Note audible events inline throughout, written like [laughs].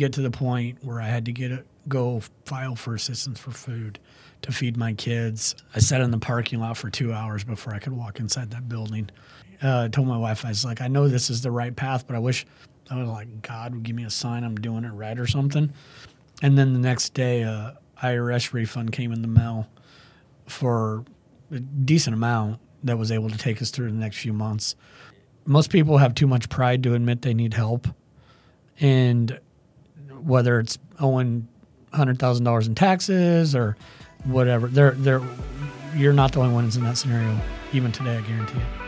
get to the point where I had to get a, go file for assistance for food to feed my kids. I sat in the parking lot for two hours before I could walk inside that building. Uh, I told my wife, I was like, I know this is the right path, but I wish I was like, God would give me a sign I'm doing it right or something. And then the next day, uh, IRS refund came in the mail for a decent amount that was able to take us through the next few months. Most people have too much pride to admit they need help. And whether it's owing hundred thousand dollars in taxes or whatever, they're they're you're not the only ones in that scenario. Even today, I guarantee it.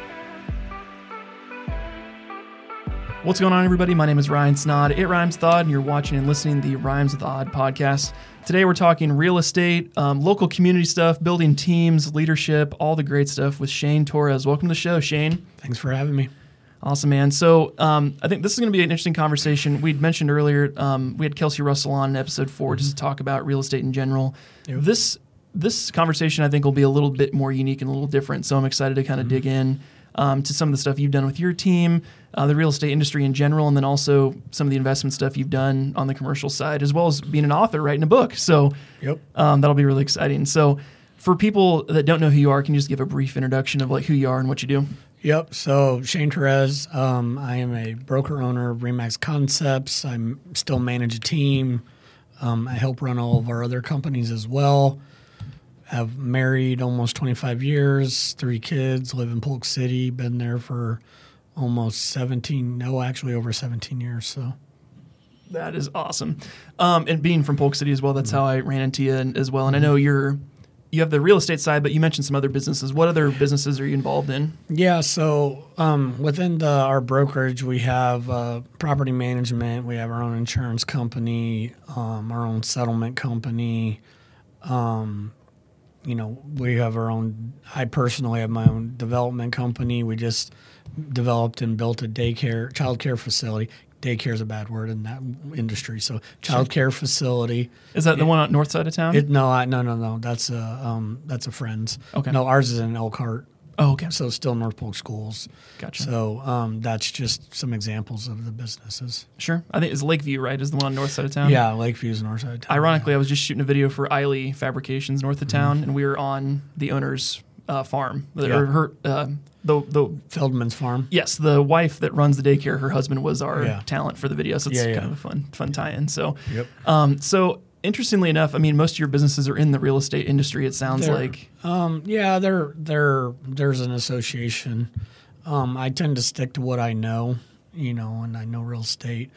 What's going on, everybody? My name is Ryan Snaadt. It rhymes with odd, and you're watching and listening to the Rhymes with Odd podcast. Today, we're talking real estate, um, local community stuff, building teams, leadership, all the great stuff with Shane Torres. Welcome to the show, Shane. Thanks for having me. Awesome, man. So um, I think this is going to be an interesting conversation. We'd mentioned earlier we had Kelsey Russell on in episode 4 just to talk about real estate in general. Yep. This this conversation I think will be a little bit more unique and a little different. So I'm excited to kind of dig in um, to some of the stuff you've done with your team, uh, the real estate industry in general, and then also some of the investment stuff you've done on the commercial side, as well as being an author, writing a book. So Yep. um, that'll be really exciting. So for people that don't know who you are, can you just give a brief introduction of like who you are and what you do? Yep. So Shane Torres, um, I am a broker owner of Remax Concepts. I still manage a team. Um, I help run all of our other companies as well. Have married almost 25 years, three kids, live in Polk City, been there for almost 17, no, actually over 17 years. So That is awesome. Um, and being from Polk City as well, that's how I ran into you as well. And I know you're you have the real estate side, but you mentioned some other businesses. What other businesses are you involved in? Yeah, so um, within the, our brokerage, we have uh, property management, we have our own insurance company, um, our own settlement company. Um, you know, we have our own. I personally have my own development company. We just developed and built a daycare, childcare facility. Daycare is a bad word in that industry. So, child care facility. Is that the one on north side of town? It, no, I, no, no, no. That's a um, that's a friend's. Okay. No, ours is in Elkhart oh, okay. so still North Polk schools. Gotcha. So um, that's just some examples of the businesses. Sure. I think it's Lakeview, right? Is the one on north side of town? yeah, Lakeview's north side. of town, Ironically, I was just shooting a video for Eiley Fabrications north of town, and we were on the owner's uh, farm. Yeah. Or her, uh, the the. Feldman's Farm. yes, the wife that runs the daycare. Her husband was our Yeah. talent for the video, so it's Yeah, kind of a fun fun tie-in. So, Yep. um, so interestingly enough, I mean, most of your businesses are in the real estate industry. It sounds They're- like. Um, yeah, there, there, there's an association. Um, I tend to stick to what I know, you know, and I know real estate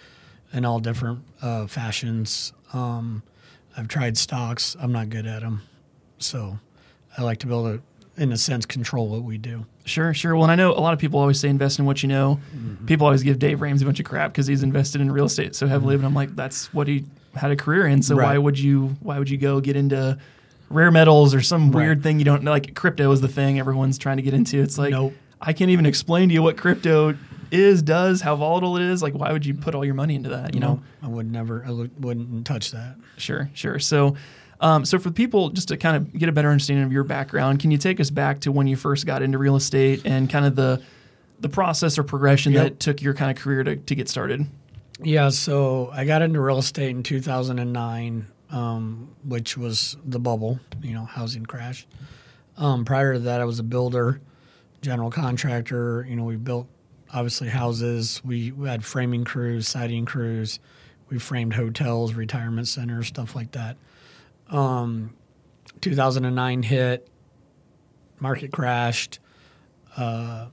in all different uh, fashions. Um, I've tried stocks. I'm not good at them, so I like to build to, in a sense, control what we do. Sure, sure. Well, and I know a lot of people always say invest in what you know. Mm-hmm. People always give Dave Ramsey a bunch of crap because he's invested in real estate so heavily, but I'm like, that's what he had a career in. So why Mm-hmm. Would you? Why would you go get into rare metals or some Right. weird thing you don't know? Like crypto is the thing everyone's trying to get into. It's like Nope. I can't even explain to you what crypto is, does, how volatile it is. Like, why would you put all your money into that? You know? I would never, I wouldn't touch that. Sure, sure. So, um, so for people just to kind of get a better understanding of your background, can you take us back to when you first got into real estate and kind of the the process or progression Yep. that took your kind of career to, to get started? Yeah, so I got into real estate in 2009, um, which was the bubble, you know, housing crash. Um, prior to that, I was a builder, general contractor. You know, we built obviously houses. We, we had framing crews, siding crews. We framed hotels, retirement centers, stuff like that. Um, 2009 hit, market crashed, uh,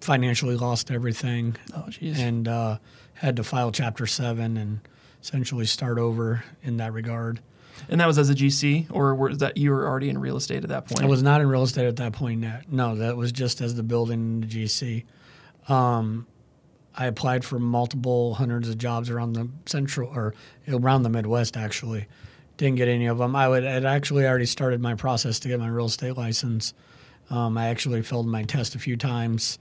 financially lost everything Oh, jeez. and uh, had to file Chapter Seven and essentially start over in that regard. And that was as a GC, or was that you were already in real estate at that point? I was not in real estate at that point. No, that was just as the building in the GC. Um, I applied for multiple hundreds of jobs around the central or around the Midwest. Actually, didn't get any of them. I would had actually already started my process to get my real estate license. Um, I actually failed my test a few times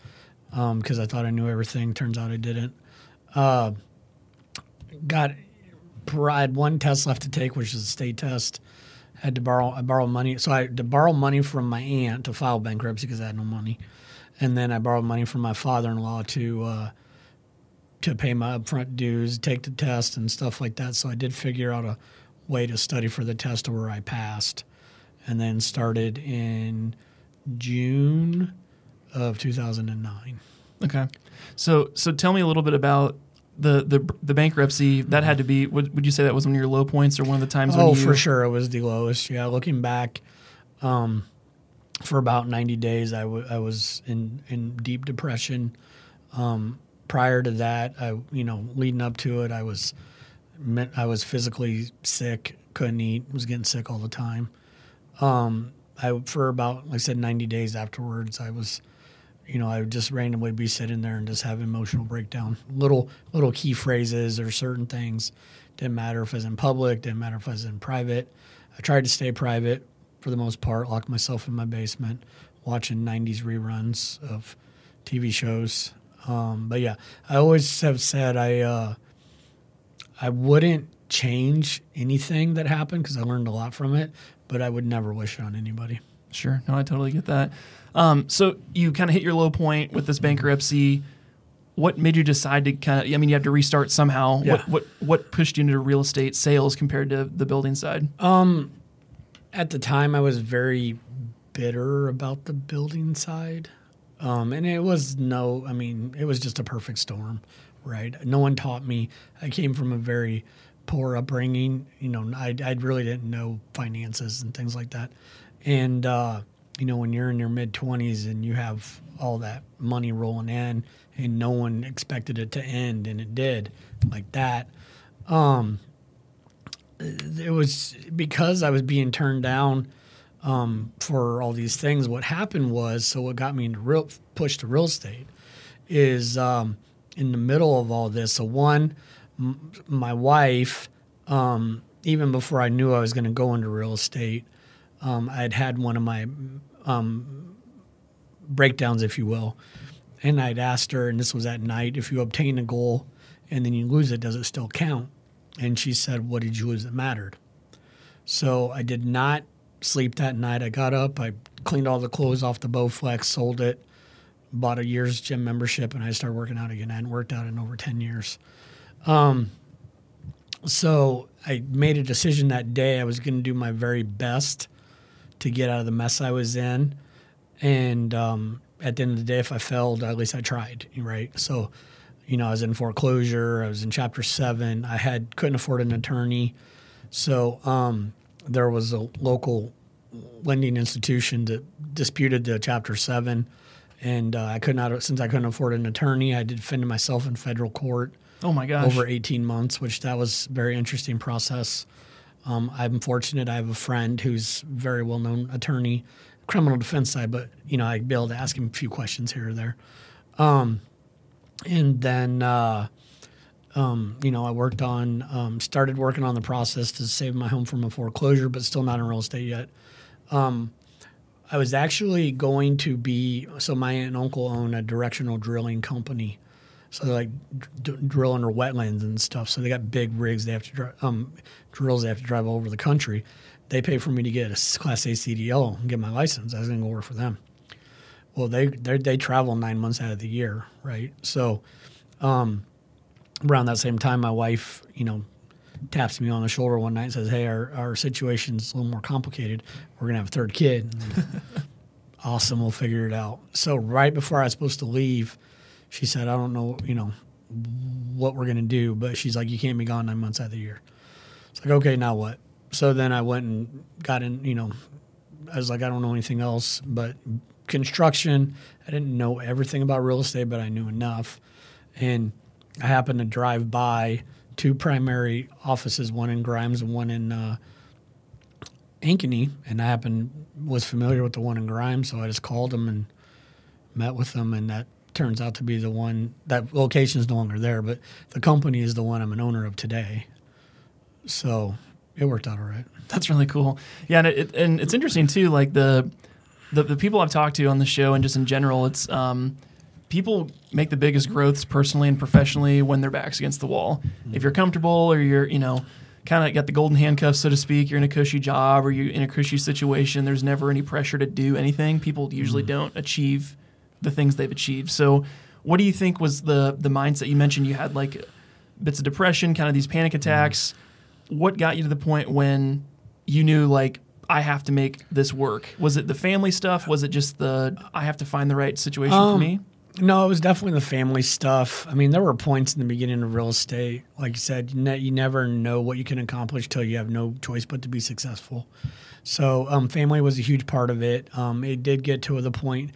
because I thought I knew everything. Turns out I didn't. Uh, got I had one test left to take, which is a state test. Had to borrow I borrowed money, so I had to borrow money from my aunt to file bankruptcy because I had no money, and then I borrowed money from my father-in-law to uh, to pay my upfront dues, take the test, and stuff like that. So I did figure out a way to study for the test where I passed, and then started in June of 2009. Okay. So so tell me a little bit about the the, the bankruptcy. That had to be. Would, would you say that was one of your low points or one of the times? Oh, when you, for sure, it was the lowest. Yeah, looking back, um, for about 90 days, I, w- I was in in deep depression. Um, prior to that, I you know leading up to it, I was meant I was physically sick, couldn't eat, was getting sick all the time. Um, I for about like I said 90 days afterwards, I was you know, I would just randomly be sitting there and just have emotional breakdown. Little little key phrases or certain things. Didn't matter if I was in public, didn't matter if I was in private. I tried to stay private for the most part, locked myself in my basement, watching 90s reruns of TV shows. Um, but yeah, I always have said I uh, I wouldn't change anything that happened because I learned a lot from it, but I would never wish it on anybody. Sure. No, I totally get that. Um, so you kind of hit your low point with this bankruptcy. What made you decide to kind of? I mean, you had to restart somehow. Yeah. What what what pushed you into real estate sales compared to the building side? Um, at the time, I was very bitter about the building side, um, and it was no. I mean, it was just a perfect storm, right? No one taught me. I came from a very poor upbringing. You know, I I really didn't know finances and things like that, and uh, you know, when you're in your mid twenties and you have all that money rolling in, and no one expected it to end, and it did, like that. Um, it was because I was being turned down um, for all these things. What happened was, so what got me into real push to real estate is um, in the middle of all this. So one, m- my wife, um, even before I knew I was going to go into real estate, um, I'd had one of my um, breakdowns, if you will, and I'd asked her, and this was at night, if you obtain a goal and then you lose it, does it still count? And she said, What did you lose that mattered? So I did not sleep that night. I got up, I cleaned all the clothes off the Bowflex, sold it, bought a year's gym membership, and I started working out again. I hadn't worked out in over 10 years. Um, so I made a decision that day I was going to do my very best to get out of the mess I was in. And um, at the end of the day, if I failed, at least I tried, right? So you know, I was in foreclosure. I was in Chapter Seven. I had couldn't afford an attorney, so um, there was a local lending institution that disputed the Chapter Seven, and uh, I could not since I couldn't afford an attorney. I defended myself in federal court Oh my gosh. over 18 months, which that was a very interesting process. Um, I'm fortunate. I have a friend who's a very well known attorney, criminal defense side, but you know I'd be able to ask him a few questions here or there. Um, and then uh, um, you know I worked on um, started working on the process to save my home from a foreclosure, but still not in real estate yet. Um, I was actually going to be so my aunt and uncle own a directional drilling company, so like d- drill under wetlands and stuff. So they got big rigs. They have to dri- um, drills. They have to drive all over the country. They pay for me to get a Class A CDL and get my license. I was going to go work for them. Well, they they they travel nine months out of the year, right? So, um, around that same time, my wife, you know, taps me on the shoulder one night and says, "Hey, our our situation's a little more complicated. We're gonna have a third kid." [laughs] awesome, we'll figure it out. So right before I was supposed to leave, she said, "I don't know, you know, what we're gonna do," but she's like, "You can't be gone nine months out of the year." It's like, okay, now what? So then I went and got in, you know, I was like, I don't know anything else, but construction. I didn't know everything about real estate, but I knew enough. And I happened to drive by two primary offices, one in Grimes and one in uh, Ankeny, and I happened was familiar with the one in Grimes, so I just called them and met with them, and that turns out to be the one. That location is no longer there, but the company is the one I'm an owner of today. So it worked out all right. That's really cool. Yeah, and, it, and it's interesting too. Like the, the the people I've talked to on the show and just in general, it's um, people make the biggest growths personally and professionally when their backs against the wall. If you're comfortable or you're you know kind of got the golden handcuffs, so to speak, you're in a cushy job or you're in a cushy situation. There's never any pressure to do anything. People usually don't achieve the things they've achieved. So. What do you think was the the mindset? You mentioned you had like bits of depression, kind of these panic attacks. What got you to the point when you knew like I have to make this work? Was it the family stuff? Was it just the I have to find the right situation for Um, me? No, it was definitely the family stuff. I mean, there were points in the beginning of real estate, like you said, you, ne- you never know what you can accomplish till you have no choice but to be successful. So, um, family was a huge part of it. Um, it did get to the point,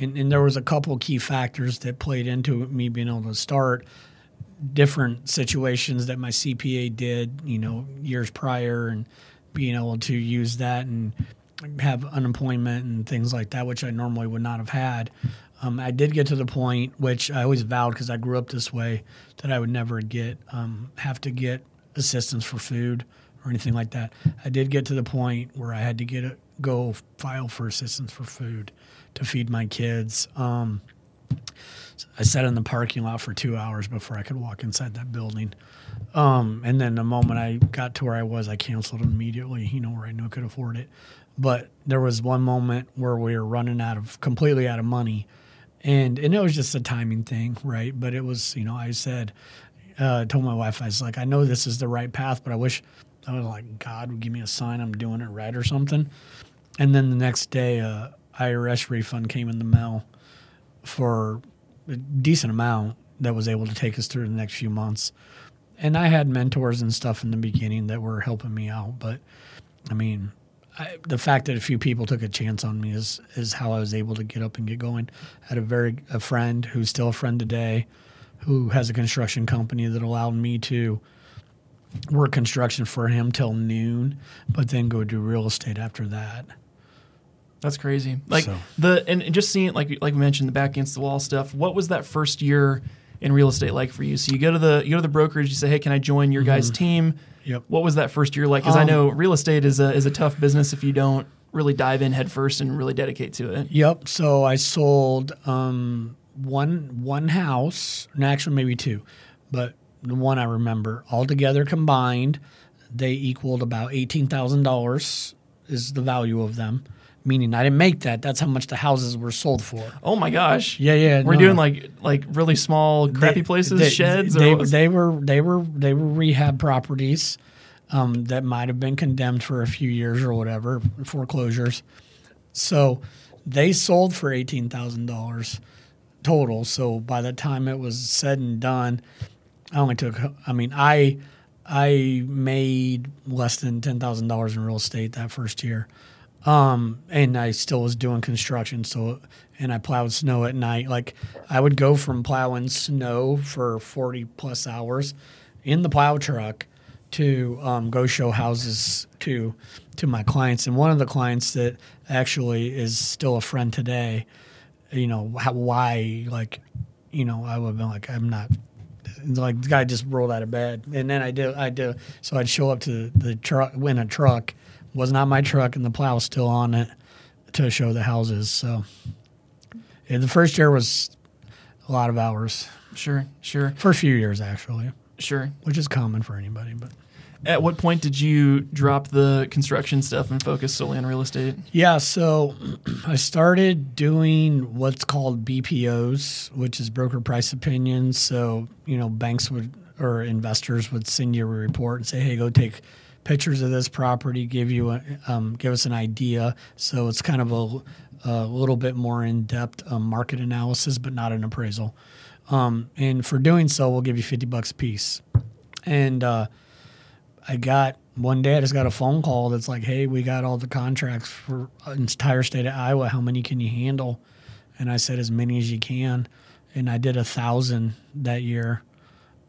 and, and there was a couple key factors that played into me being able to start different situations that my CPA did, you know, years prior, and being able to use that and have unemployment and things like that, which I normally would not have had. Um, I did get to the point, which I always vowed because I grew up this way, that I would never get um, have to get assistance for food or anything like that. I did get to the point where I had to get a, go file for assistance for food to feed my kids. Um, I sat in the parking lot for two hours before I could walk inside that building. Um, and then the moment I got to where I was, I canceled immediately, you know, where I knew I could afford it. But there was one moment where we were running out of completely out of money. And and it was just a timing thing, right? But it was, you know, I said, uh, told my wife, I was like, I know this is the right path, but I wish I was like, God would give me a sign I'm doing it right or something. And then the next day, uh, IRS refund came in the mail for a decent amount that was able to take us through the next few months. And I had mentors and stuff in the beginning that were helping me out, but I mean, I, the fact that a few people took a chance on me is is how I was able to get up and get going. I had a very a friend who's still a friend today, who has a construction company that allowed me to work construction for him till noon, but then go do real estate after that. That's crazy. Like So- the and and just seeing it, like like we mentioned the back against the wall stuff. What was that first year in real estate like for you? So you go to the you go to the brokerage. You say, "Hey, can I join your guys' team?" Yep. What was that first year like? Because I Um, know real estate is a is a tough business if you don't really dive in head first and really dedicate to it. Yep. So I sold um, one one house, and actually maybe two, but the one I remember altogether combined, they equaled about eighteen thousand dollars is the value of them. Meaning I didn't make that. That's how much the houses were sold for. Oh my gosh! Yeah, yeah. We're no, doing no. like like really small, crappy They- places, they, sheds. or They, they were they were they were rehab properties um, that might have been condemned for a few years or whatever foreclosures. So they sold for eighteen thousand dollars total. So by the time it was said and done, I only took. I mean, I I made less than ten thousand dollars in real estate that first year, um, and I still was doing construction. So and I plowed snow at night. Like I would go from plowing snow for forty plus hours in the plow truck to um, go show houses to to my clients. And one of the clients that actually is still a friend today, you know, how, why like, you know, I would have been like, I'm not like the guy just rolled out of bed, and then I did. I did. So I'd show up to the truck, win a truck, was not my truck, and the plow was still on it to show the houses. So yeah, the first year was a lot of hours. sure, sure, First few years, actually, sure. which is common for anybody. But At what point did you drop the construction stuff and focus solely on real estate? yeah, so [clears throat] I started doing what's called BPOs, which is broker price opinions. So you know, banks would or investors would send you a report and say, "Hey, go take." Pictures of this property give you a, um, give us an idea. So it's kind of a, a little bit more in depth um, market analysis, but not an appraisal. Um, and for doing so, we'll give you fifty bucks a piece. And uh, I got one day I just got a phone call that's like, "Hey, we got all the contracts for an entire state of Iowa. How many can you handle?" And I said, "As many as you can." And I did a thousand that year.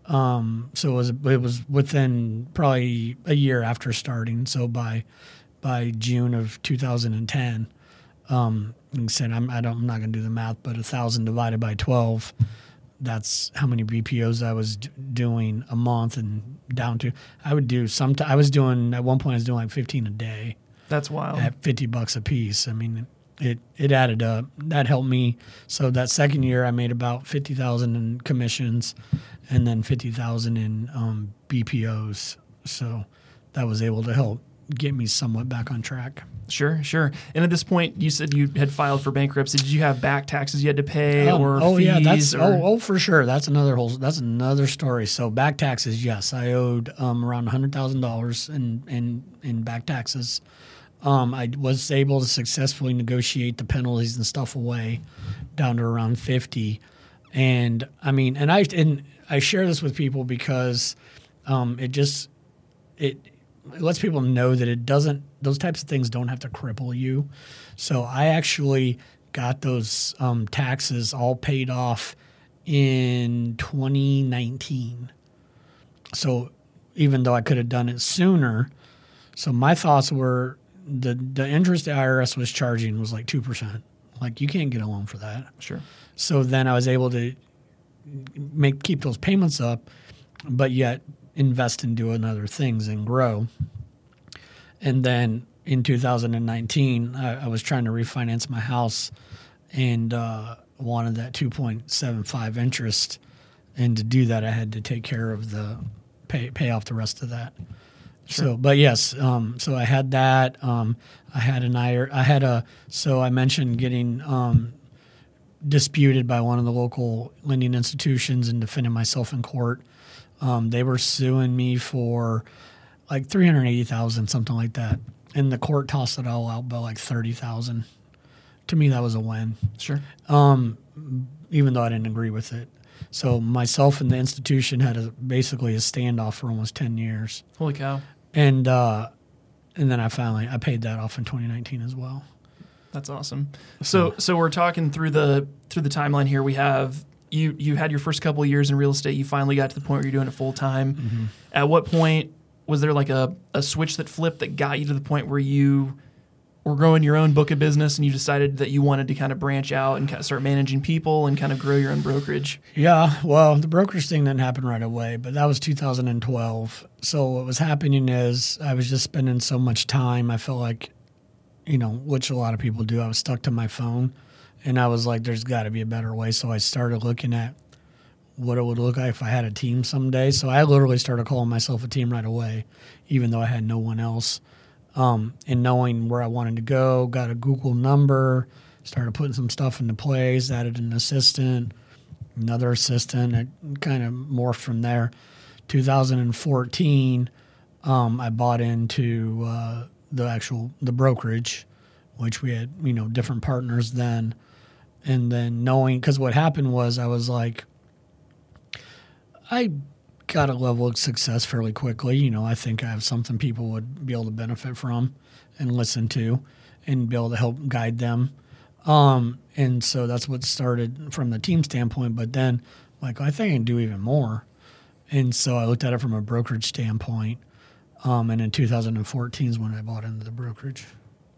Um, so it was it was within probably a year after starting. So by by June of 2010, um, like I said, I'm I don't I'm not going to do the math, but a thousand divided by 12 that's how many BPOs I was d- doing a month and down to I would do some I was doing at one point I was doing like 15 a day That's wild. at 50 bucks a piece. I mean it it added up. That helped me. So that second year I made about 50,000 in commissions and then 50,000 in um, BPOs. So that was able to help get me somewhat back on track. Sure, sure. And at this point, you said you had filed for bankruptcy. Did you have back taxes you had to pay, Um, or oh yeah, that's or, oh, oh for sure. That's another whole. That's another story. So back taxes, yes, I owed um, around hundred thousand dollars in in in back taxes. Um, I was able to successfully negotiate the penalties and stuff away down to around fifty. And I mean, and I and I share this with people because um, it just it it lets people know that it doesn't those types of things don't have to cripple you so i actually got those um, taxes all paid off in 2019 so even though i could have done it sooner so my thoughts were the the interest the irs was charging was like 2% like you can't get a loan for that Sure. so then I was able to make keep those payments up, but yet invest in doing other things and grow. And then in 2019, I, I was trying to refinance my house and uh, wanted that 2.75 interest. And to do that, I had to take care of the pay pay off the rest of that. So, but yes, um, so I had that. Um, I had an IR, I had a. So I mentioned getting um, disputed by one of the local lending institutions and defending myself in court. Um, they were suing me for like three hundred eighty thousand, something like that, and the court tossed it all out by like thirty thousand. To me, that was a win, Sure. even though I didn't agree with it. So myself and the institution had a, basically a standoff for almost ten years, Holy cow. And uh, and then I finally I paid that off in 2019 as well. That's awesome. So so we're talking through the through the timeline here. We have you you had your first couple of years in real estate. You finally got to the point where you're doing it full time. Mm-hmm. At what point was there like a, a switch that flipped that got you to the point where you were growing your own book of business and you decided that you wanted to kind of branch out and kind of start managing people and kind of grow your own brokerage? Yeah, well, the brokerage thing didn't happen right away, but that was 2012. So what was happening is I was just spending so much time. I felt like, you know, which a lot of people do. I was stuck to my phone, and I was like, "There's got to be a better way." So I started looking at what it would look like if I had a team someday. So I literally started calling myself a team right away, even though I had no one else. Um, and knowing where I wanted to go, got a Google number, started putting some stuff into place, added an assistant another assistant. It kind of morphed from there. 2014, um, I bought into uh, the actual the brokerage, which we had you know different partners then, and then knowing because what happened was I was like, I got a level of success fairly quickly. You know, I think I have something people would be able to benefit from and listen to, and be able to help guide them. Um, and so that's what started from the team standpoint. But then, like, I think I can do even more. And so I looked at it from a brokerage standpoint. Um, and in 2014 is when I bought into the brokerage.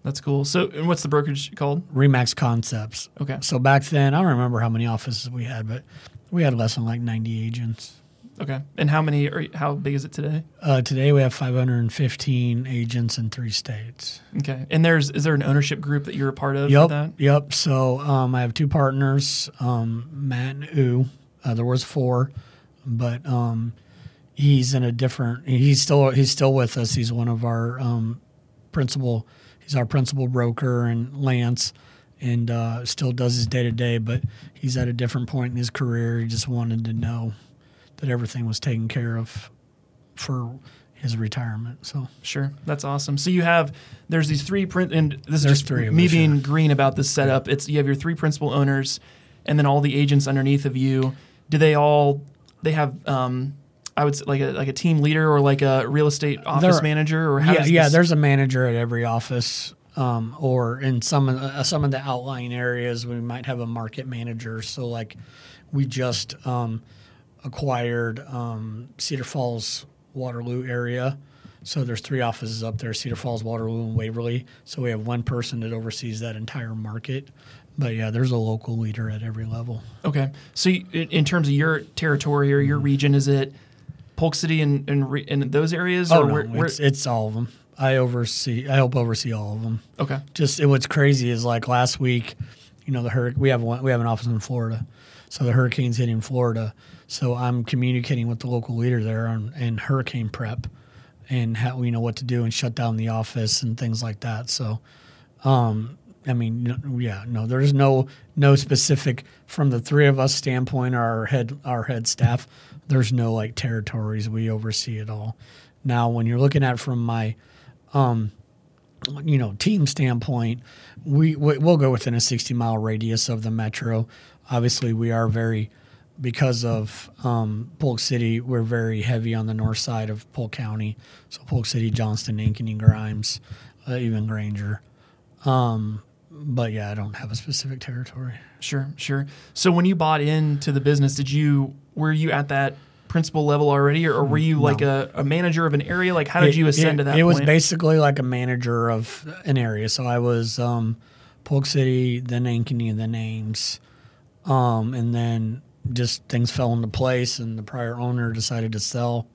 That's cool. So and what's the brokerage called? Remax Concepts. Okay. So back then, I don't remember how many offices we had, but we had less than like 90 agents. Okay. And how many or how big is it today? Uh, today we have 515 agents in three states. Okay. And there's is there an ownership group that you're a part of Yep, that? yep. So um, I have two partners, um, Matt and U. Uh, there was four, but um, he's in a different. He's still he's still with us. He's one of our um, principal. He's our principal broker, and Lance, and uh, still does his day to day. But he's at a different point in his career. He just wanted to know that everything was taken care of for his retirement. So Sure, that's awesome. So you have there's these three print, and this is There's just three me us, being yeah. green about this setup. It's you have your three principal owners, and then all the agents underneath of you. Do they all they have? Um, I would say like a like a team leader or like a real estate office There- manager or how yeah, yeah. There's a manager at every office, um, or in some of the, uh, some of the outlying areas, we might have a market manager. So, like, we just um, acquired um, Cedar Falls, Waterloo area. So there's three offices up there: Cedar Falls, Waterloo, and Waverly. So we have one person that oversees that entire market. But yeah, there's a local leader at every level. okay. So you, in terms of your territory or your Mm-hmm. region, is it Polk City and and, re, and those areas? Oh or no, where, where- it's, it's all of them. I oversee. I help oversee all of them. okay. just it, what's crazy is like last week, you know, the hurricane. we have one, we have an office in Florida, so the hurricane's hitting Florida. So I'm communicating with the local leader there on and hurricane prep, and how we know what to do and shut down the office and things like that. So, um, I mean, yeah, no, there's no no specific from the three of us standpoint, our head our head staff. There's no like territories. We oversee it all. Now, when you're looking at from my um, you know team standpoint, we- we'll go within a 60 mile radius of the metro. Obviously, we are very because of um, Polk City. We're very heavy on the north side of Polk County, so Polk City, Johnston, Ankeny, Grimes, uh, even Granger. Um, but yeah, I don't have a specific territory. Sure, sure. So when you bought into the business, did you were you at that principal level already, or, or were you like a, a manager of an area? Like, how did It- you ascend it, to that? It was basically like a manager of an area. So I was um, Polk City, then Ankeny, then Ames, um, and then just things fell into place, and the prior owner decided to sell.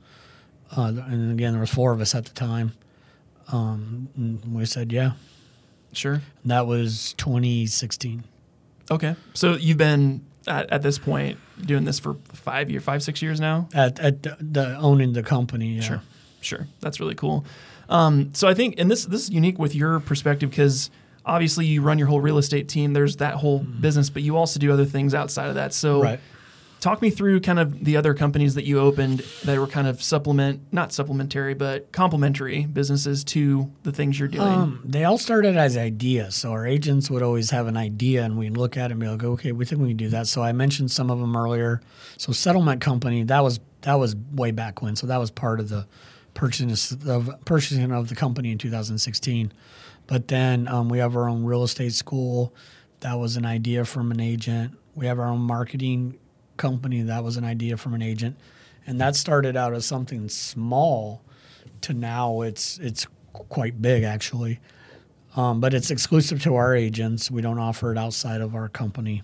Uh, and again, there was four of us at the time. Um, and we said, yeah. sure. That was 2016. Okay, so you've been at, at this point doing this for five year, five six years now. At, at the, the owning the company. Yeah. Sure, sure. That's really cool. Um, so I think, and this this is unique with your perspective because obviously you run your whole real estate team. There's that whole business, but you also do other things outside of that. So, Mm-hmm. Right. Talk me through kind of the other companies that you opened that were kind of supplement, not supplementary, but complementary businesses to the things you're doing. Um, they all started as ideas. So our agents would always have an idea, and we'd look at it and be like, "Okay, we think we can do that." So I mentioned some of them earlier. So settlement company that was that was way back when. So that was part of the purchase of purchasing of the company in 2016. But then um, we have our own real estate school. That was an idea from an agent. We have our own marketing company. That was an idea from an agent, and that started out as something small to now it's it's quite big actually. Um, but it's exclusive to our agents. We don't offer it outside of our company.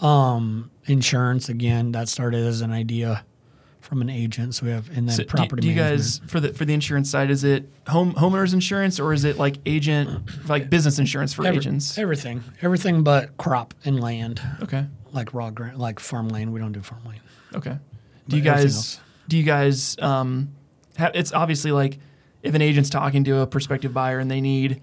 Um, insurance again, that started as an idea from an agent. So we have and then So property do you guys for the for the insurance side? Is it home homeowners insurance or is it like agent like business insurance for Every- agents? everything, everything but crop and land, Okay, like raw gra- like farmland. We don't do farmland. okay. Do you But everything guys do you guys um have, it's obviously like if an agent's talking to a prospective buyer and they need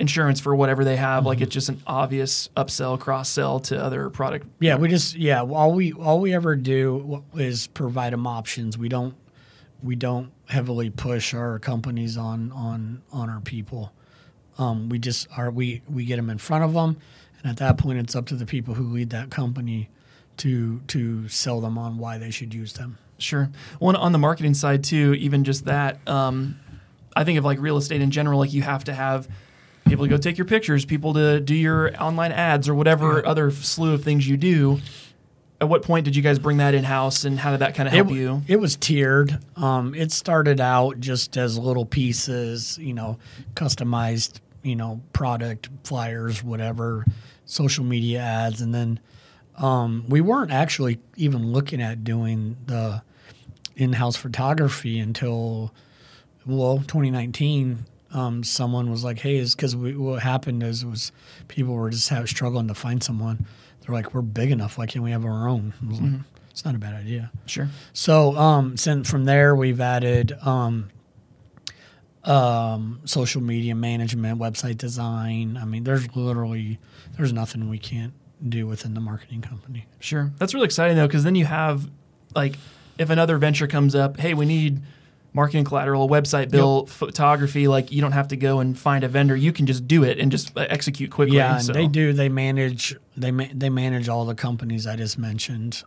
insurance for whatever they have, like Mm-hmm. it's just an obvious upsell cross sell to other product. Yeah, we just yeah. All we all we ever do is provide them options. We don't we don't heavily push our companies on on on our people. Um, we just are we we get them in front of them, and at that point, it's up to the people who lead that company to to sell them on why they should use them. Sure. Well, on the marketing side too, even just that, um, I think of like real estate in general, like you have to have people to go take your pictures, people to do your online ads or whatever other slew of things you do. At what point did you guys bring that in house, and how did that kind of help it, you? It was tiered. Um, it started out just as little pieces, you know, customized, you know, product flyers, whatever, social media ads, and then um, we weren't actually even looking at doing the in-house photography until well 2019 um, someone was like hey is because what happened is was people were just have, struggling to find someone they're like we're big enough why can't we have our own was like, it's not a bad idea Sure. so um, since from there we've added um, um, social media management, website design. I mean, there's literally there's nothing we can't do within the marketing company. Sure. That's really exciting though, because then you have like if another venture comes up, hey, we need marketing collateral, a website built, photography, like you don't have to go and find a vendor. You can just do it and just uh, execute quickly. Yeah, and so. they do. They manage. They ma- they manage all the companies I just mentioned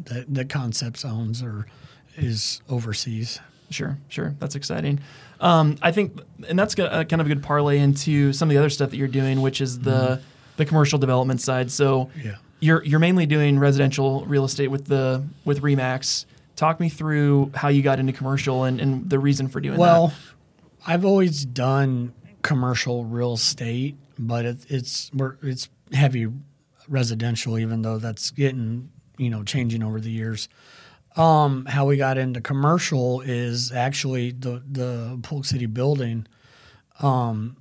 that that Concepts owns or is oversees. Sure, sure. That's exciting. Um, I think, and that's got, uh, kind of a good parlay into some of the other stuff that you're doing, which is the the commercial development side. So Yeah. you're you're mainly doing residential real estate with the with Remax. Talk me through how you got into commercial and, and the reason for doing that. Well, I've always done commercial real estate, but it, it's it's heavy residential, even though that's getting you know changing over the years. Um, how we got into commercial is actually the the Polk City building. Um,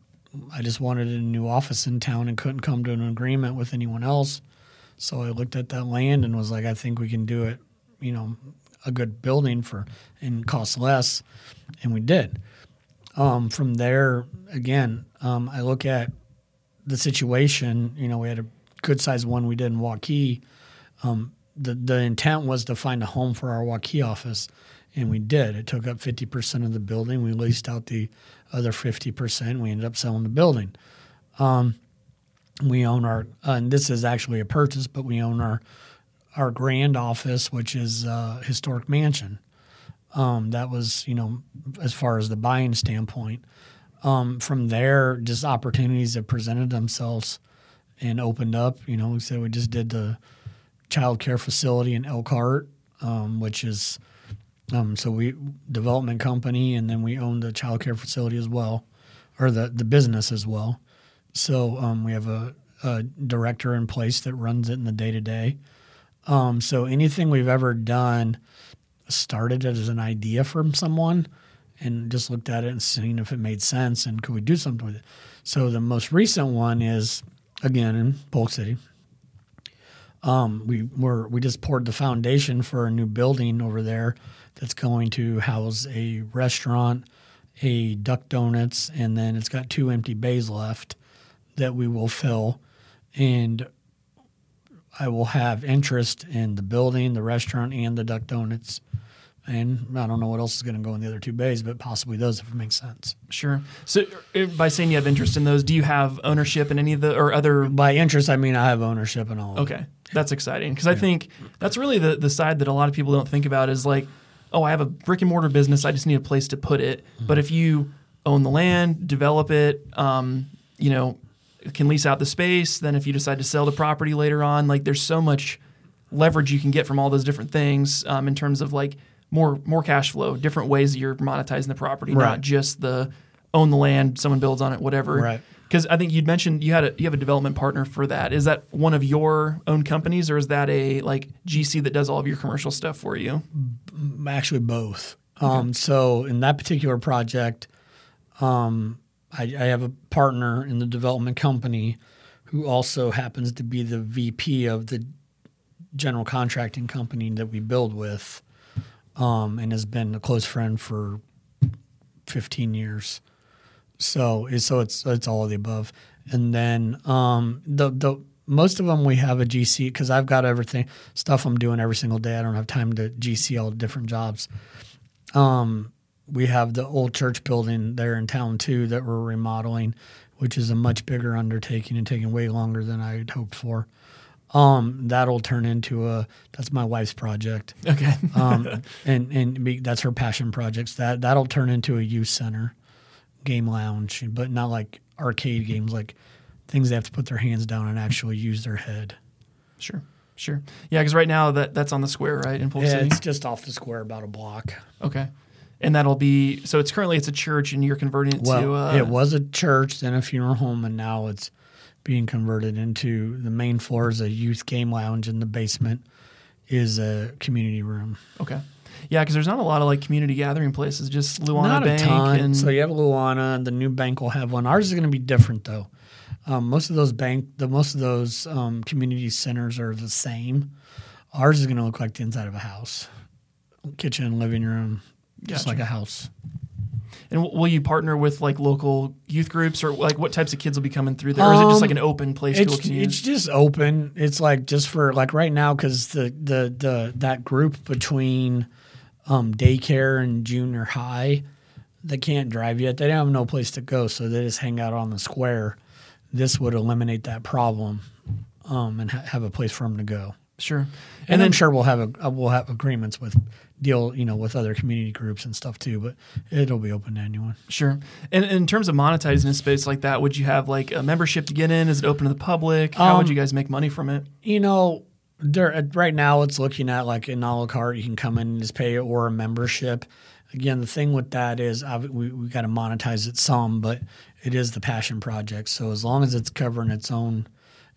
I just wanted a new office in town and couldn't come to an agreement with anyone else. So I looked at that land and was like, I think we can do it. You know, a good building for and cost less, and we did. Um, from there, again, um, I look at the situation. You know, we had a good sized one we did in Waukee. Um, the the intent was to find a home for our Waukee office, and we did. It took up fifty percent of the building. We leased out the other fifty percent. We ended up selling the building. Um, we own our, uh, and this is actually a purchase, but we own our our grand office, which is uh, historic mansion. Um, that was, you know, as far as the buying standpoint. Um, from there, just opportunities have presented themselves and opened up. You know, we said we just did the child care facility in Elkhart, um, which is um, so we development company, and then we own the child care facility as well, or the the business as well. So um, we have a, a, director in place that runs it in the day to day. So anything we've ever done started as an idea from someone and just looked at it and seen if it made sense and could we do something with it. So the most recent one is again in Polk City. Um, we were we just poured the foundation for a new building over there that's going to house a restaurant, a Duck Donuts, and then it's got two empty bays left that we will fill. And I will have interest in the building, the restaurant, and the Duck Donuts and I don't know what else is going to go in the other two bays, but possibly those if it makes sense. Sure. So uh, by saying you have interest in those, do you have ownership in any of the or other? By interest, I mean I have ownership in all. Okay, that's exciting because yeah. I think that's really the the side that a lot of people don't think about is like, oh, I have a brick and mortar business, I just need a place to put it. Mm-hmm. But if you own the land, develop it, um, you know, can lease out the space. Then if you decide to sell the property later on, like there's so much leverage you can get from all those different things um, in terms of like more more cash flow, different ways that you're monetizing the property, right. not just the own the land, someone builds on it, whatever. Right. Because I think you'd mentioned you had a you have a development partner for that. Is that one of your own companies, or is that a like GC that does all of your commercial stuff for you? Actually, both. Okay. Um, so in that particular project, um, I, I have a partner in the development company who also happens to be the VP of the general contracting company that we build with um, and has been a close friend for 15 years. So, so it's it's all of the above. And then um, the the most of them we have a GC because I've got everything stuff I'm doing every single day. I don't have time to GC all different jobs. Um, we have the old church building there in town too that we're remodeling, which is a much bigger undertaking and taking way longer than I had hoped for. Um, that'll turn into a that's my wife's project. Okay. [laughs] um, [laughs] and and be, that's her passion projects. That that'll turn into a youth center, game lounge, but not like arcade games, like things they have to put their hands down and actually use their head. Sure. Sure. Yeah, because right now that that's on the square, right in Polk yeah, City. It's just off the square, about a block. Okay. And that'll be so. It's currently it's a church, and you're converting it well, to. Uh, it was a church, then a funeral home, and now it's being converted into the main floor is a youth game lounge and the basement is a community room. Okay. Yeah, because there's not a lot of like community gathering places. Just Luana not Bank. A ton. And so you have Luana, and the new bank will have one. Ours is going to be different though. Um, most of those bank, the most of those um, community centers are the same. Ours is going to look like the inside of a house, kitchen, living room, just gotcha. like a house. And w- will you partner with like local youth groups or like what types of kids will be coming through there? Or is it just like an um, open place it's, can use? It's just open. It's like just for like right now because the, the the that group between um, daycare and junior high, they can't drive yet. They don't have no place to go, so they just hang out on the square. This would eliminate that problem um, and ha- have a place for them to go. Sure, and, and then sure we'll have a, we'll have agreements with deal, you know, with other community groups and stuff too. But it'll be open to anyone. Sure. And in terms of monetizing a space like that, would you have like a membership to get in? Is it open to the public? How um, would you guys make money from it? You know, there right now it's looking at like an a la carte. You can come in and just pay or a membership. Again, the thing with that is we we got to monetize it some, but it is the passion project. So as long as it's covering its own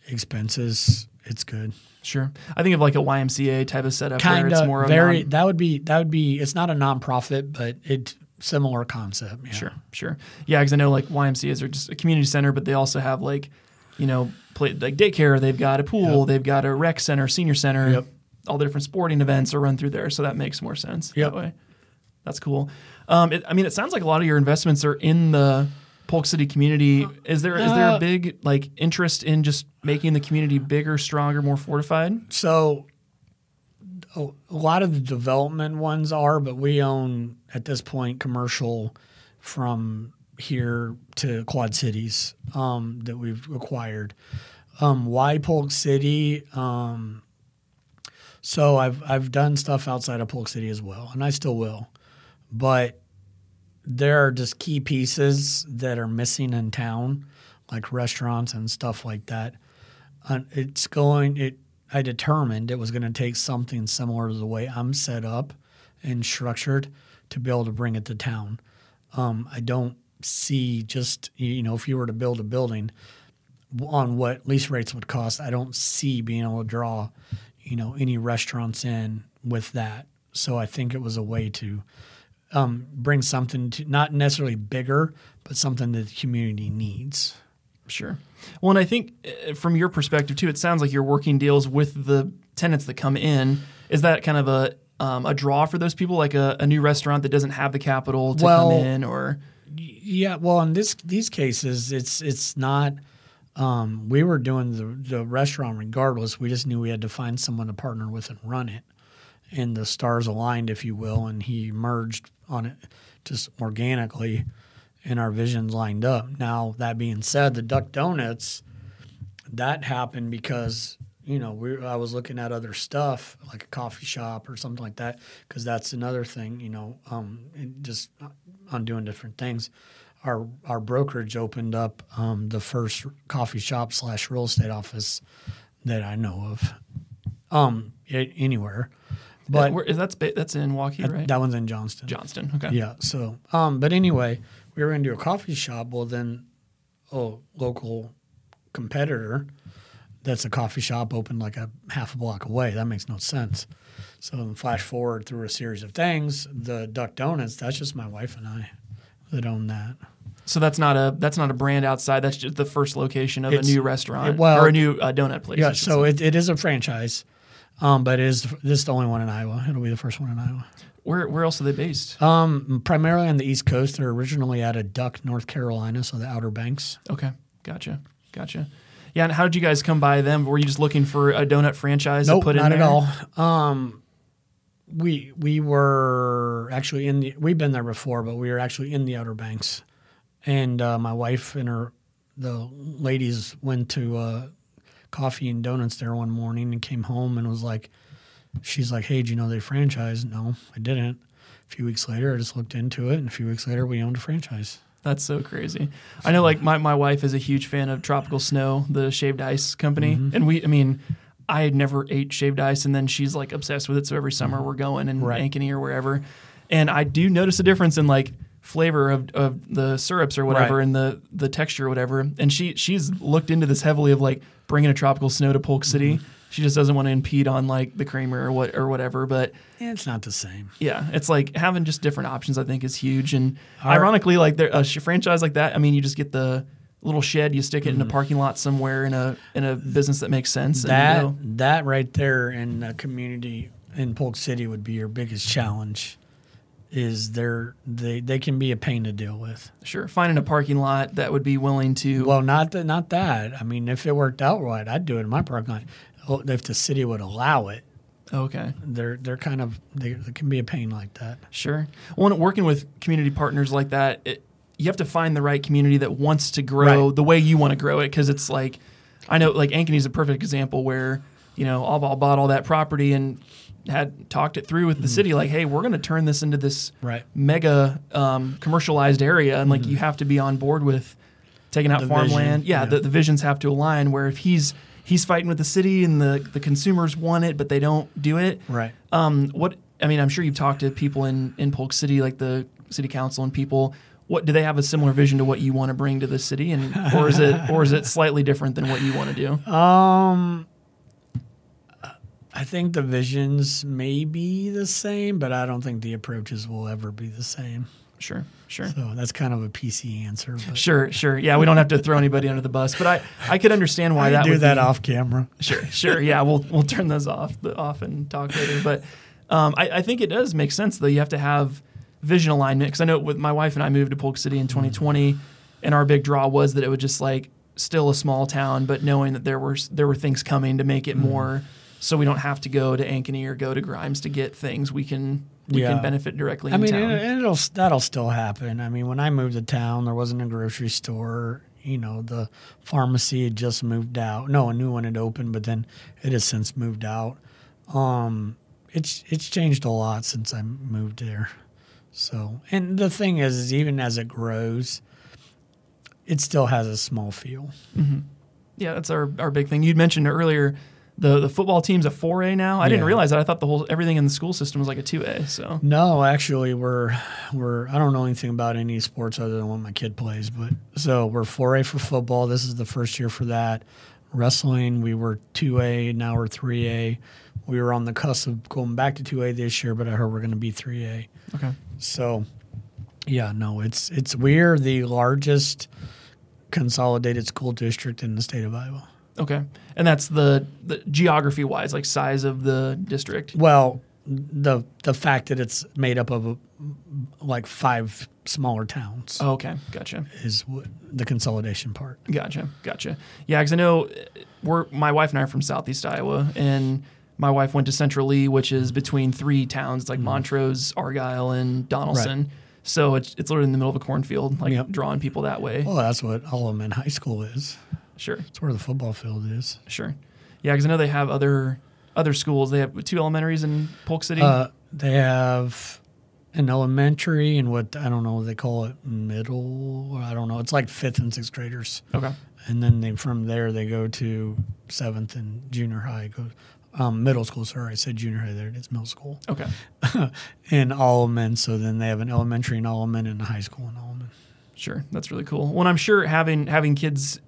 expenses, it's good. Sure. I think of like a YMCA type of setup kind where it's more very non- that would be that would be it's not a nonprofit, but it similar concept. Yeah. Sure, sure. Yeah, because I know like YMCA's are just a community center, but they also have like, you know, play, like daycare. They've got a pool. Yep. They've got a rec center, senior center. Yep. all the different sporting events are run through there, so that makes more sense Yep. that way. That's cool. Um, it, I mean, it sounds like a lot of your investments are in the Polk City community. Is there is there a Uh, big like interest in just making the community bigger, stronger, more fortified? So a a lot of the development ones are, but we own at this point commercial from here to Quad Cities um, that we've acquired. Um, why Polk City? Um, so I've I've done stuff outside of Polk City as well, and I still will, but there are just key pieces that are missing in town, like restaurants and stuff like that. It's going it i determined it was going to take something similar to the way i'm set up and structured to be able to bring it to town um, i don't see just you know if you were to build a building on what lease rates would cost i don't see being able to draw you know any restaurants in with that so i think it was a way to um, bring something to not necessarily bigger but something that the community needs Sure. Well, and I think uh, from your perspective too, it sounds like you're working deals with the tenants that come in. Is that kind of a um, a draw for those people, like a, a new restaurant that doesn't have the capital to Well, come in, or Yeah, well, in this these cases, it's it's not. Um, we were doing the the restaurant regardless. We just knew we had to find someone to partner with and run it, and the stars aligned, if you will, and he merged on it just organically, and our visions lined up. Now that being said, the Duck Donuts that happened because you know we I was looking at other stuff like a coffee shop or something like that because that's another thing you know um, just on doing different things. Our our brokerage opened up um, the first coffee shop slash real estate office that I know of, um, anywhere, but is that's that's in Waukee, right? that one's in Johnston. Johnston. Okay. Yeah. So, um, but anyway, we were going to do a coffee shop. Well, then, a local competitor that's a coffee shop opened like a half a block away. That makes no sense. So then flash forward through a series of things. The Duck Donuts, that's just my wife and I that own that. So that's not a that's not a brand outside. That's just the first location of It's- a new restaurant it- well- or a new uh, donut place. Yeah. So it, it is a franchise, um, but it is this is the only one in Iowa. It'll be the first one in Iowa. where where else are they based? Um, primarily on the East Coast. They're originally out of Duck, North Carolina, so the Outer Banks. Okay, gotcha, gotcha. Yeah, and how did you guys come by them? Were you just looking for a donut franchise Nope, to put in not at there? all. Um, we we were actually in the we've been there before, but we were actually in the Outer Banks, and uh, my wife and her the ladies went to uh, coffee and donuts there one morning and came home and was like, she's like, hey, do you know they franchise? No, I didn't. A few weeks later, I just looked into it, and a few weeks later, we owned a franchise. That's so crazy. I know, like my, my wife is a huge fan of Tropical Snow, the shaved ice company, Mm-hmm. and we, I mean, I had never ate shaved ice, and then she's like obsessed with it. So every summer we're going in Mm-hmm. Right. Ankeny or wherever, and I do notice a difference in like flavor of, of the syrups or whatever Right. and the the texture or whatever. And she she's looked into this heavily of like bringing a Tropical Snow to Polk City. Mm-hmm. She just doesn't want to impede on like the creamer or what or whatever, but. Yeah, it's not the same. Yeah, it's like having just different options. I think is huge, and Our- ironically, like there, a sh- franchise like that. I mean, you just get the little shed, you stick it Mm-hmm. in a parking lot somewhere in a in a business that makes sense. That and, you know, that right there in the community in Polk City would be your biggest challenge. Is there they they can be a pain to deal with. sure, finding a parking lot that would be willing to. Well, not that not that. I mean, if it worked out right, I'd do it in my parking lot. Oh, If the city would allow it, okay, they're they're kind of they, they can be a pain like that. sure. Well, working with community partners like that, it, you have to find the right community that wants to grow Right. the way you want to grow it. Because it's like, I know, like Ankeny is a perfect example where you know Allball bought all that property and had talked it through with the city, like, hey, we're going to turn this into this Mm-hmm. Right. mega um, commercialized area, and like you have to be on board with taking out The farmland. vision, Yeah, yeah. The, the visions have to align. Where if he's he's fighting with the city and the the consumers want it, but they don't do it. Right. Um, what I mean, I'm sure you've talked to people in in Polk City, like the city council and people. What do they have a similar vision to what you want to bring to the city, and or is it or is it slightly different than what you want to do? [laughs] Um, I think the visions may be the same, but I don't think the approaches will ever be the same. Sure, sure. So that's kind of a PC answer. But Sure, sure. Yeah, we don't have to throw anybody under the bus, but I, I could understand why I that do would that be, off camera. Sure, sure. Yeah, we'll we'll turn those off the, off and talk later. But um, I, I think it does make sense though. You have to have vision alignment because I know with my wife and I moved to Polk City in 2020, and our big draw was that it was just like still a small town, but knowing that there were there were things coming to make it more, so we don't have to go to Ankeny or go to Grimes to get things. We can we Yeah. can benefit directly I in mean, town. it, it'll that'll still happen. I mean, when I moved to town, there wasn't a grocery store. You know, the pharmacy had just moved out. No, a new one had opened, but then it has since moved out. Um, it's it's changed a lot since I moved there. So, and the thing is, is even as it grows, it still has a small feel. Yeah, that's our, our big thing. You'd mentioned earlier the the football team's a 4A now. I didn't realize that. I thought the whole everything in the school system was like a 2A. So No, actually, we're we're I don't know anything about any sports other than what my kid plays, but so we're 4A for football. This is the first year for that. Wrestling, we were 2A, now we're 3A. We were on the cusp of going back to 2A this year, but I heard we're going to be 3A. okay, So, yeah, no, it's it's we're the largest consolidated school district in the state of Iowa. Okay, and that's the, the geography wise, like size of the district. Well, the the fact that it's made up of like five smaller towns. Oh, okay, gotcha. is what, the consolidation part. Gotcha, gotcha. Yeah, because I know uh, we're my wife and I are from Southeast Iowa, and my wife went to Central Lee, which is between three towns Mm-hmm. like Montrose, Argyle, and Donnellson. So it's it's literally in the middle of a cornfield, like Yep. drawing people that way. Well, that's what all of them in High School is. Sure, It's where the football field is. sure. Yeah, because I know they have other other schools. They have two elementaries in Polk City. Uh, they have an elementary and what I don't know they call it middle. I don't know. It's like fifth and sixth graders, okay, and then they from there they go to seventh and junior high. Go um, middle school. Sorry, I said junior high. There it is, middle school. okay. [laughs] in men. So then they have an elementary in men and a high school in men. Sure, that's really cool. Well, I'm sure having having kids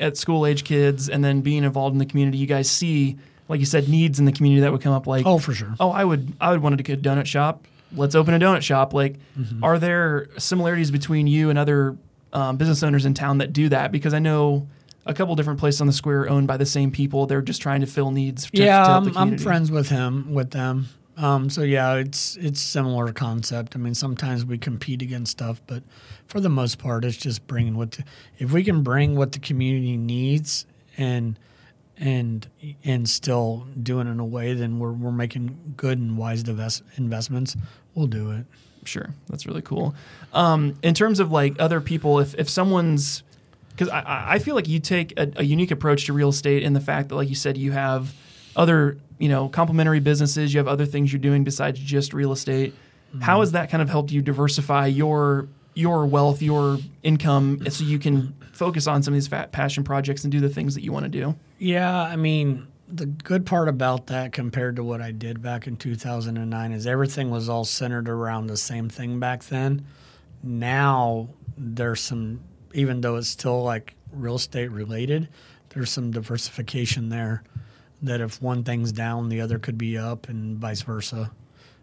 at school age kids and then being involved in the community, you guys see, like you said, needs in the community that would come up. Like, Oh, for sure. oh, I would I would want to get a donut shop. Let's open a donut shop. Like, Mm-hmm. are there similarities between you and other um, business owners in town that do that? Because I know a couple different places on the square are owned by the same people. They're just trying to fill needs. To, yeah, to help the I'm, I'm friends with him with them. Um, so yeah, it's it's similar concept. I mean, sometimes we compete against stuff, but for the most part, it's just bringing what the, if we can bring what the community needs and and and still do it in a way, then we're we're making good and wise divest, investments. We'll do it. Sure, that's really cool. Um, in terms of like other people, if if someone's because I- I, I feel like you take a, a unique approach to real estate in the fact that, like you said, you have other you know complementary businesses, you have other things you're doing besides just real estate. How mm-hmm. has that kind of helped you diversify your your wealth, your income, so you can focus on some of these fat passion projects and do the things that you want to do? Yeah, I mean, the good part about that compared to what I did back in 2009 is everything was all centered around the same thing back then. Now there's some, even though it's still like real estate related, there's some diversification there that if one thing's down, the other could be up and vice versa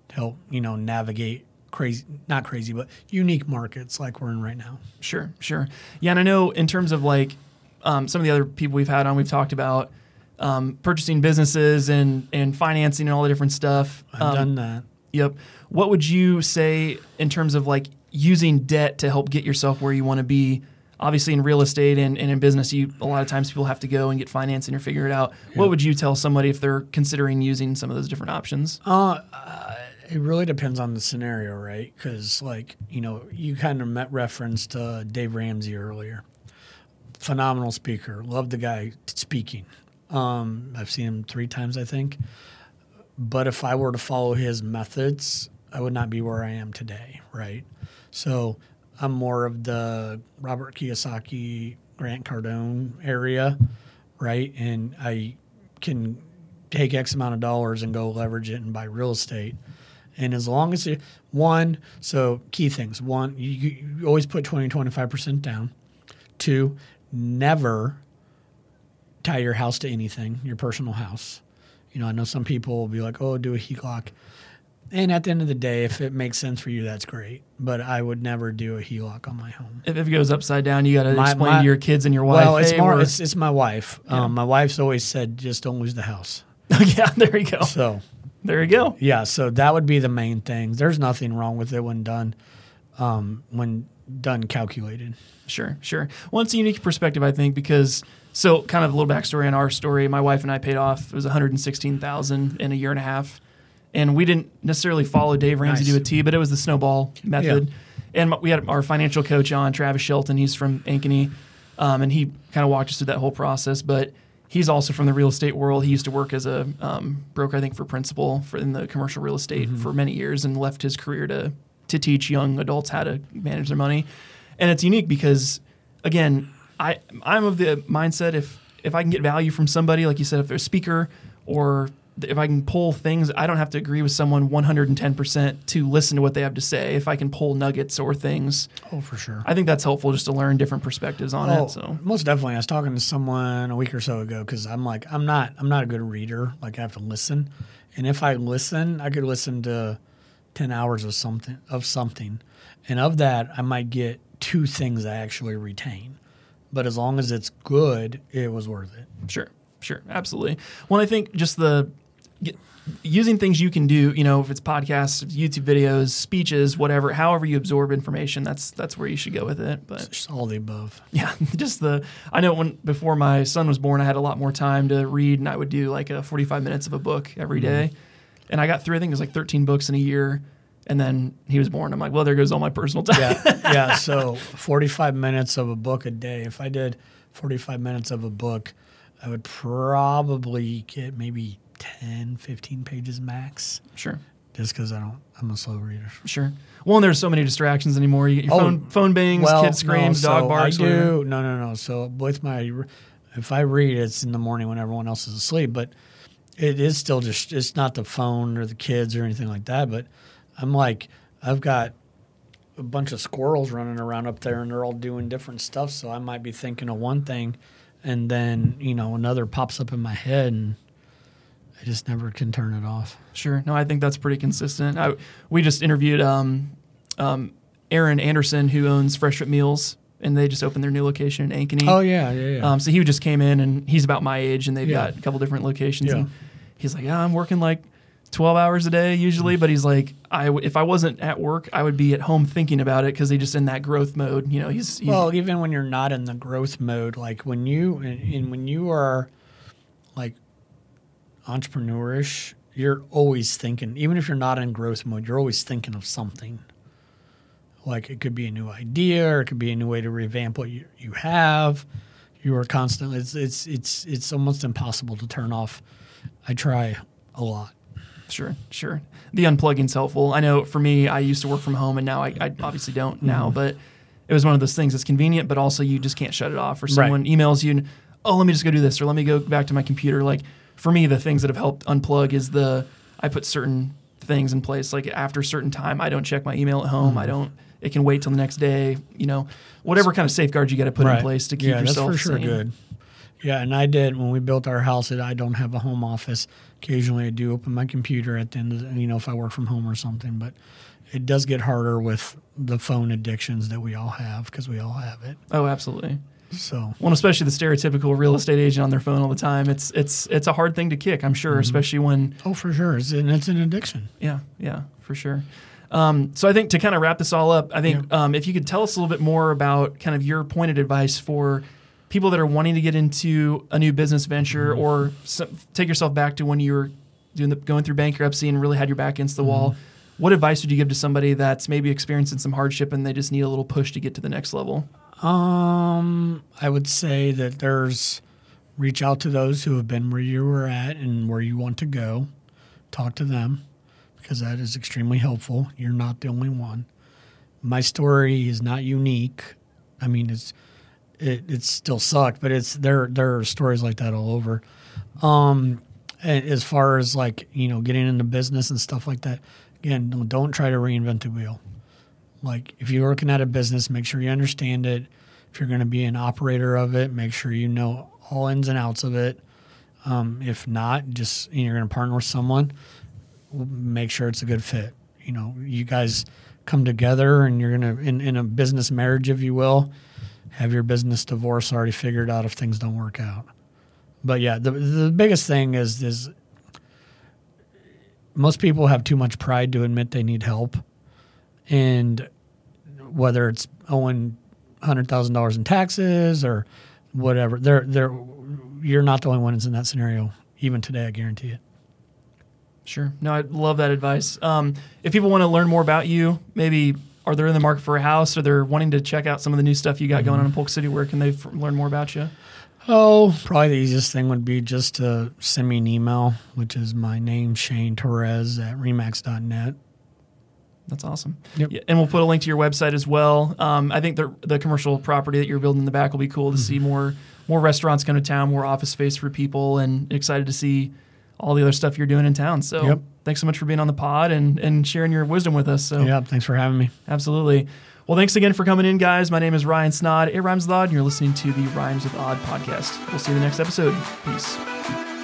to help, you know, navigate crazy, not crazy, but unique markets like we're in right now. Sure, sure. Yeah, and I know in terms of like um, some of the other people we've had on, we've talked about um, purchasing businesses and and financing and all the different stuff. I've Um, done that. Yep. What would you say in terms of like using debt to help get yourself where you want to be? Obviously, in real estate and, and in business, you a lot of times people have to go and get financing or figure it out. What would you tell somebody if they're considering using some of those different options? Uh, uh, it really depends on the scenario, right? Because, like, you know, you kind of met referenced uh, Dave Ramsey earlier. Phenomenal speaker. Love the guy speaking. Um, I've seen him three times, I think. But if I were to follow his methods, I would not be where I am today, right? So I'm more of the Robert Kiyosaki, Grant Cardone area, right? And I can take X amount of dollars and go leverage it and buy real estate. And as long as it, one, so key things. One, you, you always put 20, 25% down. Two, never tie your house to anything, your personal house. You know, I know some people will be like, oh, do a HELOC. And at the end of the day, if it makes sense for you, that's great. But I would never do a HELOC on my home. If, it goes upside down, you got to explain my- to your kids and your wife. Well, it's "Hey, more. It's, it's my wife. Um, my wife's always said, just don't lose the house. [laughs] yeah, there you go. So There you go. yeah, so that would be the main thing. There's nothing wrong with it when done, um, when done calculated. Sure, sure. Well, it's a unique perspective, I think, because so kind of a little backstory on our story. My wife and I paid off it was one hundred and sixteen thousand in a year and a half, and we didn't necessarily follow Dave Ramsey Nice. to a T, but it was the snowball method. And we had our financial coach on, Travis Shelton. He's from Ankeny, um, and he kind of walked us through that whole process. But he's also from the real estate world. He used to work as a um, broker, I think, for Principal for in the commercial real estate for many years, and left his career to to teach young adults how to manage their money. And it's unique because, again, I I'm of the mindset if if I can get value from somebody, like you said, if they're a speaker or if I can pull things, I don't have to agree with someone 110% to listen to what they have to say. If I can pull nuggets or things, Oh, for sure. I think that's helpful just to learn different perspectives on Oh, it. So most definitely. I was talking to someone a week or so ago because I'm like, I'm not, I'm not a good reader. Like I have to listen, and if I listen, I could listen to ten hours of something of something, and of that, I might get two things I actually retain. But as long as it's good, it was worth it. Sure, sure, absolutely. Well, I think just the y- using things you can do, you know, if it's podcasts, YouTube videos, speeches, whatever, however you absorb information, that's that's where you should go with it. But Just all the above. yeah, [laughs] just the I know when before my son was born, I had a lot more time to read, and I would do like a forty-five minutes of a book every mm-hmm. day, and I got through. I think it was like thirteen books in a year. And then he was born. I'm like, well, there goes all my personal time. Yeah, yeah. [laughs] So 45 minutes of a book a day. If I did 45 minutes of a book, I would probably get maybe 10, 15 pages max. sure. Just because I don't, I'm a slow reader. Sure. Well, and there's so many distractions anymore. You get your Oh, phone, phone bangs, kid screams, no, dog so barks. I whatever. do. No, no, no. So with my, if I read, it's in the morning when everyone else is asleep. But it is still just. It's not the phone or the kids or anything like that. But I'm like, I've got a bunch of squirrels running around up there, and they're all doing different stuff. So I might be thinking of one thing, and then you know another pops up in my head, and I just never can turn it off. Sure. No, I think that's pretty consistent. I, we just interviewed um, um, Aaron Anderson, who owns Fresh Fit Meals, and they just opened their new location in Ankeny. Oh yeah, yeah, yeah. Um, so he just came in, and he's about my age, and they've Yeah. got a couple different locations. Yeah. And he's like, "Yeah, I'm working like 12 hours a day usually," but he's like, "I if I wasn't at work, I would be at home thinking about it because they just in that growth mode. You know, he's, he's Well, even when you're not in the growth mode, like when you and, and when you are entrepreneurish, you're always thinking. Even if you're not in growth mode, you're always thinking of something. Like it could be a new idea, or it could be a new way to revamp what you, you have. You are constantly. It's it's it's it's almost impossible to turn off. I try a lot. Sure, sure. The unplugging's helpful. I know for me, I used to work from home, and now I, I obviously don't now. Mm-hmm. But it was one of those things that's convenient, but also you just can't shut it off. Or someone emails you, and, oh, let me just go do this, or let me go back to my computer. Like for me, the things that have helped unplug is the I put certain things in place. Like after a certain time, I don't check my email at home. Mm-hmm. I don't. It can wait till the next day. You know, whatever kind of safeguards you got to put in place to keep yeah, yourself that's for sure good. Yeah, and I did when we built our house. It, I don't have a home office. Occasionally, I do open my computer at the end of the, you know if I work from home or something. But it does get harder with the phone addictions that we all have because we all have it. Oh, absolutely. So Well, especially the stereotypical real estate agent on their phone all the time. It's it's it's a hard thing to kick, I'm sure, Mm-hmm. especially when oh, for sure, it's and it's an addiction. yeah, yeah, for sure. Um, so I think to kind of wrap this all up, I think um, if you could tell us a little bit more about kind of your pointed advice for people that are wanting to get into a new business venture, Mm-hmm. or some, take yourself back to when you were doing the, going through bankruptcy and really had your back against the wall. Mm-hmm. What advice would you give to somebody that's maybe experiencing some hardship and they just need a little push to get to the next level? Um, I would say that there's reach out to those who have been where you were at and where you want to go. Talk to them because that is extremely helpful. You're not the only one. My story is not unique. I mean, it's it it's still sucked, but it's there. There are stories like that all over. Um, as far as like you know, getting into business and stuff like that, again, don't try to reinvent the wheel. Like if you're working at a business, make sure you understand it. If you're going to be an operator of it, make sure you know all ins and outs of it. Um, if not, just you're going to partner with someone. make sure it's a good fit. You know, you guys come together and you're gonna in, in a business marriage, if you will, have your business divorce already figured out if things don't work out. But yeah, the the biggest thing is is most people have too much pride to admit they need help, and whether it's owing hundred thousand dollars in taxes or whatever, they're they're you're not the only one that's in that scenario. Even today, I guarantee it. Sure. No, I love that advice. Um, if people want to learn more about you, maybe are they in the market for a house or they're wanting to check out some of the new stuff you got going on in Polk City, where can they f- learn more about you? Oh, probably the easiest thing would be just to send me an email, which is my name, Shane Torres at remax.net. That's awesome. Yep. Yeah, and we'll put a link to your website as well. Um, I think the the commercial property that you're building in the back will be cool to see more more restaurants come to town, more office space for people, and excited to see all the other stuff you're doing in town. So Yep. thanks so much for being on the pod and and sharing your wisdom with us. So Yep, thanks for having me. absolutely. Well, thanks again for coming in, guys. My name is Ryan Snaadt. It rhymes with odd, and you're listening to the Rhymes with Odd podcast. We'll see you in the next episode. Peace.